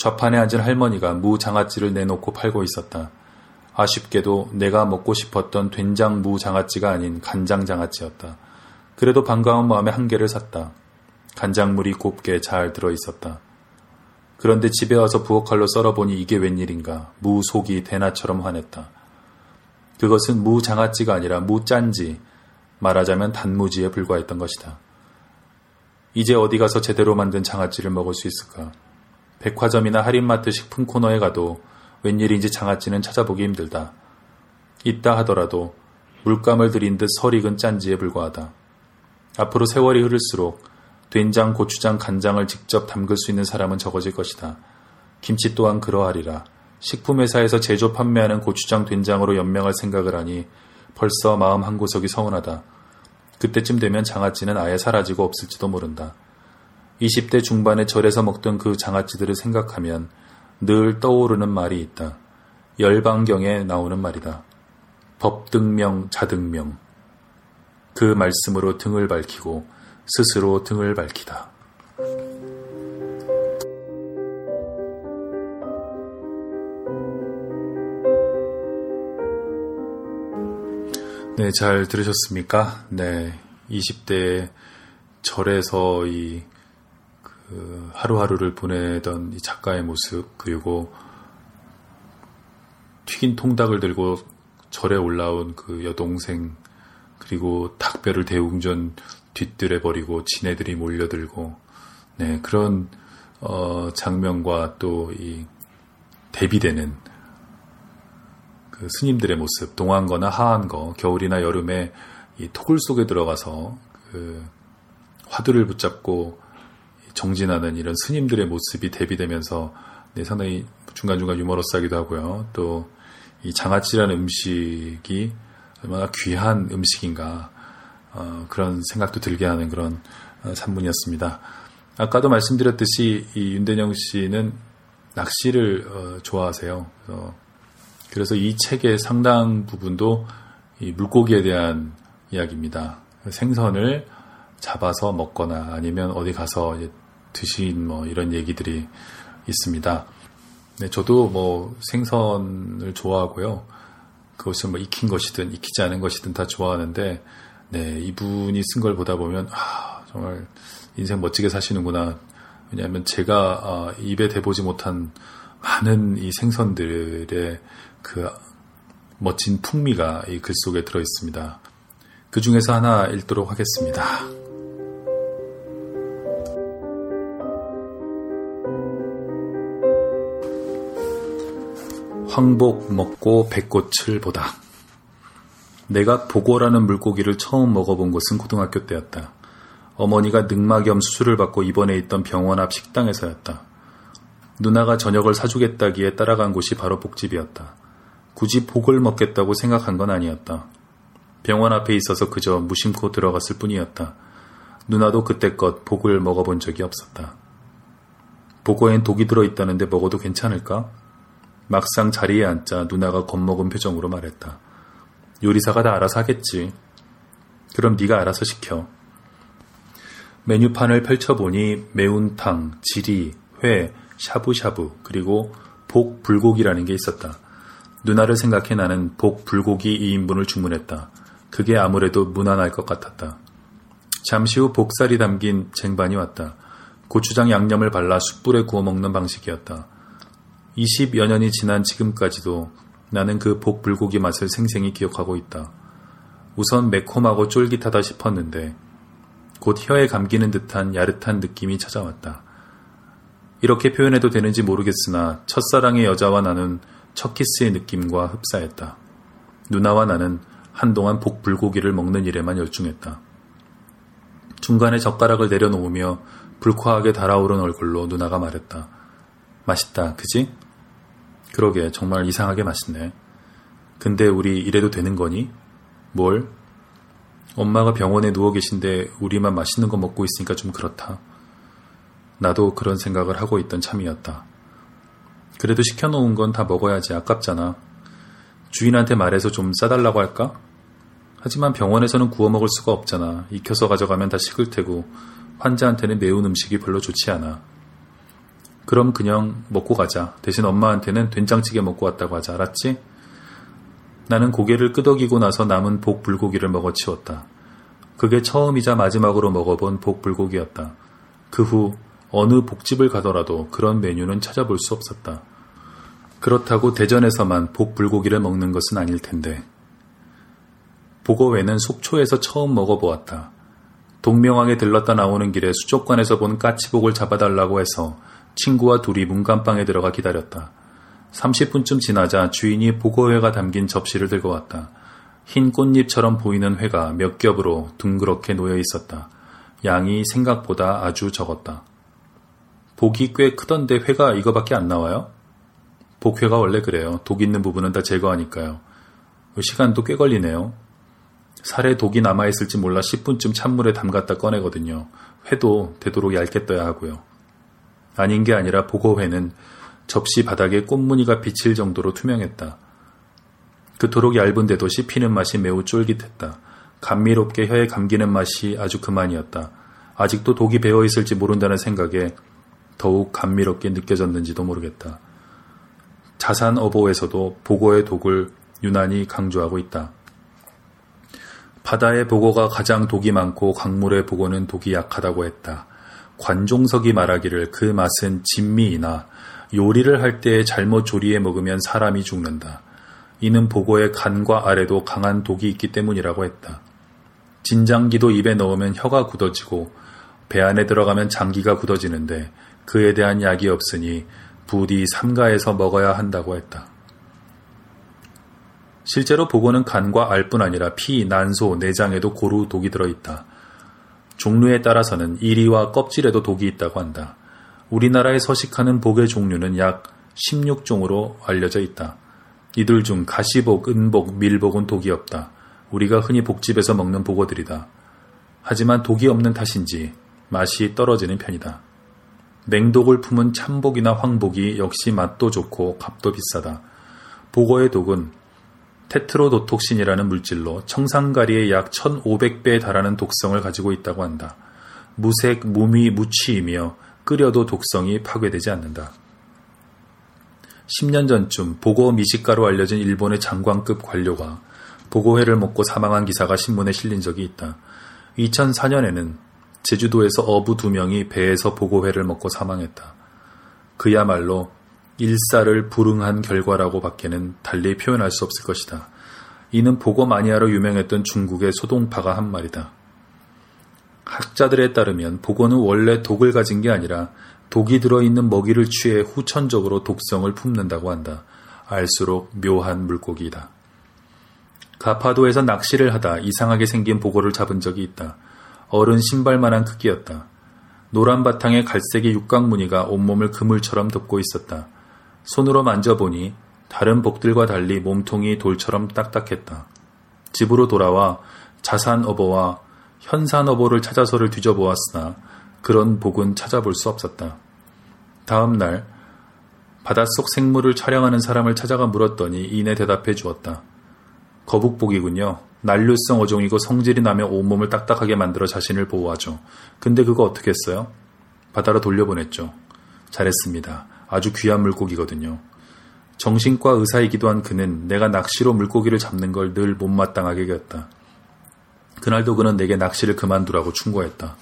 좌판에 앉은 할머니가 무 장아찌를 내놓고 팔고 있었다. 아쉽게도 내가 먹고 싶었던 된장 무 장아찌가 아닌 간장 장아찌였다. 그래도 반가운 마음에 한 개를 샀다. 간장물이 곱게 잘 들어 있었다. 그런데 집에 와서 부엌칼로 썰어보니 이게 웬일인가. 무 속이 대나처럼 환했다. 그것은 무 장아찌가 아니라 무 짠지, 말하자면 단무지에 불과했던 것이다. 이제 어디 가서 제대로 만든 장아찌를 먹을 수 있을까? 백화점이나 할인마트 식품 코너에 가도 웬일인지 장아찌는 찾아보기 힘들다. 있다 하더라도 물감을 들인 듯 설익은 짠지에 불과하다. 앞으로 세월이 흐를수록 된장, 고추장, 간장을 직접 담글 수 있는 사람은 적어질 것이다. 김치 또한 그러하리라. 식품회사에서 제조 판매하는 고추장, 된장으로 연명할 생각을 하니 벌써 마음 한 구석이 서운하다. 그때쯤 되면 장아찌는 아예 사라지고 없을지도 모른다. 20대 중반에 절에서 먹던 그 장아찌들을 생각하면 늘 떠오르는 말이 있다. 열방경에 나오는 말이다. 법등명, 자등명. 그 말씀으로 등을 밝히고 스스로 등을 밝히다. 네, 잘 들으셨습니까? 네, 20대 절에서 이, 그, 하루하루를 보내던 이 작가의 모습, 그리고 튀긴 통닭을 들고 절에 올라온 그 여동생, 그리고 닭뼈를 대웅전 뒤뜰에 버리고 지네들이 몰려들고, 네, 그런, 어, 장면과 또 이 대비되는 그 스님들의 모습, 동한 거나 하한 거, 겨울이나 여름에 이 토굴 속에 들어가서 그 화두를 붙잡고 정진하는 이런 스님들의 모습이 대비되면서 네, 상당히 중간중간 유머러스하기도 하고요. 또 이 장아찌라는 음식이 얼마나 귀한 음식인가 어, 그런 생각도 들게 하는 그런 어, 산문이었습니다. 아까도 말씀드렸듯이 이 윤대영 씨는 낚시를 어, 좋아하세요. 그래서 그래서 이 책의 상당 부분도 이 물고기에 대한 이야기입니다. 생선을 잡아서 먹거나 아니면 어디 가서 드신 뭐 이런 얘기들이 있습니다. 네, 저도 뭐 생선을 좋아하고요. 그것은 뭐 익힌 것이든 익히지 않은 것이든 다 좋아하는데, 네, 이분이 쓴 걸 보다 보면, 아, 정말 인생 멋지게 사시는구나. 왜냐하면 제가 아, 입에 대보지 못한 많은 이 생선들의 그 멋진 풍미가 이 글 속에 들어 있습니다. 그 중에서 하나 읽도록 하겠습니다. 황복 먹고 백꽃을 보다. 내가 보고라는 물고기를 처음 먹어본 곳은 고등학교 때였다. 어머니가 늑막염 수술을 받고 입원해 있던 병원 앞 식당에서였다. 누나가 저녁을 사주겠다기에 따라간 곳이 바로 복집이었다. 굳이 복을 먹겠다고 생각한 건 아니었다. 병원 앞에 있어서 그저 무심코 들어갔을 뿐이었다. 누나도 그때껏 복을 먹어본 적이 없었다. 복고엔 독이 들어있다는데 먹어도 괜찮을까? 막상 자리에 앉자 누나가 겁먹은 표정으로 말했다. 요리사가 다 알아서 하겠지. 그럼 네가 알아서 시켜. 메뉴판을 펼쳐보니 매운탕, 지리, 회, 샤브샤브, 그리고 복 불고기라는 게 있었다. 누나를 생각해 나는 복 불고기 2인분을 주문했다. 그게 아무래도 무난할 것 같았다. 잠시 후 복살이 담긴 쟁반이 왔다. 고추장 양념을 발라 숯불에 구워 먹는 방식이었다. 20여 년이 지난 지금까지도 나는 그 복 불고기 맛을 생생히 기억하고 있다. 우선 매콤하고 쫄깃하다 싶었는데 곧 혀에 감기는 듯한 야릇한 느낌이 찾아왔다. 이렇게 표현해도 되는지 모르겠으나 첫사랑의 여자와 나는 첫 키스의 느낌과 흡사했다. 누나와 나는 한동안 복 불고기를 먹는 일에만 열중했다. 중간에 젓가락을 내려놓으며 불쾌하게 달아오른 얼굴로 누나가 말했다. 맛있다, 그지? 그러게, 정말 이상하게 맛있네. 근데 우리 이래도 되는 거니? 뭘? 엄마가 병원에 누워 계신데 우리만 맛있는 거 먹고 있으니까 좀 그렇다. 나도 그런 생각을 하고 있던 참이었다. 그래도 시켜놓은 건 다 먹어야지 아깝잖아. 주인한테 말해서 좀 싸달라고 할까? 하지만 병원에서는 구워 먹을 수가 없잖아. 익혀서 가져가면 다 식을 테고 환자한테는 매운 음식이 별로 좋지 않아. 그럼 그냥 먹고 가자. 대신 엄마한테는 된장찌개 먹고 왔다고 하자. 알았지? 나는 고개를 끄덕이고 나서 남은 복 불고기를 먹어치웠다. 그게 처음이자 마지막으로 먹어본 복 불고기였다. 그 후 어느 복집을 가더라도 그런 메뉴는 찾아볼 수 없었다. 그렇다고 대전에서만 복 불고기를 먹는 것은 아닐 텐데. 보고회는 속초에서 처음 먹어보았다. 동명항에 들렀다 나오는 길에 수족관에서 본 까치복을 잡아달라고 해서 친구와 둘이 문간방에 들어가 기다렸다. 30분쯤 지나자 주인이 보고회가 담긴 접시를 들고 왔다. 흰 꽃잎처럼 보이는 회가 몇 겹으로 둥그렇게 놓여 있었다. 양이 생각보다 아주 적었다. 복이 꽤 크던데 회가 이거밖에 안 나와요? 복회가 원래 그래요. 독 있는 부분은 다 제거하니까요. 시간도 꽤 걸리네요. 살에 독이 남아있을지 몰라 10분쯤 찬물에 담갔다 꺼내거든요. 회도 되도록 얇게 떠야 하고요. 아닌 게 아니라 보고회는 접시 바닥에 꽃무늬가 비칠 정도로 투명했다. 그토록 얇은데도 씹히는 맛이 매우 쫄깃했다. 감미롭게 혀에 감기는 맛이 아주 그만이었다. 아직도 독이 배어 있을지 모른다는 생각에 더욱 감미롭게 느껴졌는지도 모르겠다. 자산 어보에서도 보고의 독을 유난히 강조하고 있다. 바다의 보고가 가장 독이 많고 강물의 보고는 독이 약하다고 했다. 관종석이 말하기를 그 맛은 진미이나 요리를 할 때 잘못 조리해 먹으면 사람이 죽는다. 이는 보고의 간과 알에도 강한 독이 있기 때문이라고 했다. 진장기도 입에 넣으면 혀가 굳어지고 배 안에 들어가면 장기가 굳어지는데 그에 대한 약이 없으니 부디 삼가에서 먹어야 한다고 했다. 실제로 보고는 간과 알뿐 아니라 피, 난소, 내장에도 고루 독이 들어있다. 종류에 따라서는 이리와 껍질에도 독이 있다고 한다. 우리나라에 서식하는 복의 종류는 약 16종으로 알려져 있다. 이들 중 가시복, 은복, 밀복은 독이 없다. 우리가 흔히 복집에서 먹는 복어들이다. 하지만 독이 없는 탓인지 맛이 떨어지는 편이다. 냉독을 품은 참복이나 황복이 역시 맛도 좋고 값도 비싸다. 복어의 독은 테트로도톡신이라는 물질로 청산가리의 약 1500배에 달하는 독성을 가지고 있다고 한다. 무색, 무미, 무취이며 끓여도 독성이 파괴되지 않는다. 10년 전쯤 보고 미식가로 알려진 일본의 장관급 관료가 보고회를 먹고 사망한 기사가 신문에 실린 적이 있다. 2004년에는 제주도에서 어부 두 명이 배에서 보고회를 먹고 사망했다. 그야말로 일사를 불응한 결과라고 밖에는 달리 표현할 수 없을 것이다. 이는 보고 마니아로 유명했던 중국의 소동파가 한 말이다. 학자들에 따르면 보고는 원래 독을 가진 게 아니라 독이 들어있는 먹이를 취해 후천적으로 독성을 품는다고 한다. 알수록 묘한 물고기이다. 가파도에서 낚시를 하다 이상하게 생긴 보고를 잡은 적이 있다. 어른 신발만한 크기였다. 노란 바탕에 갈색의 육각 무늬가 온몸을 그물처럼 덮고 있었다. 손으로 만져보니 다른 복들과 달리 몸통이 돌처럼 딱딱했다. 집으로 돌아와 자산어보와 현산어보를 찾아서를 뒤져보았으나 그런 복은 찾아볼 수 없었다. 다음 날 바닷속 생물을 촬영하는 사람을 찾아가 물었더니 이내 대답해 주었다. 거북복이군요. 난류성 어종이고 성질이 나면 온몸을 딱딱하게 만들어 자신을 보호하죠. 근데 그거 어떻게 했어요? 바다로 돌려보냈죠. 잘했습니다. 아주 귀한 물고기거든요. 정신과 의사이기도 한 그는 내가 낚시로 물고기를 잡는 걸 늘 못마땅하게 여겼다. 그날도 그는 내게 낚시를 그만두라고 충고했다.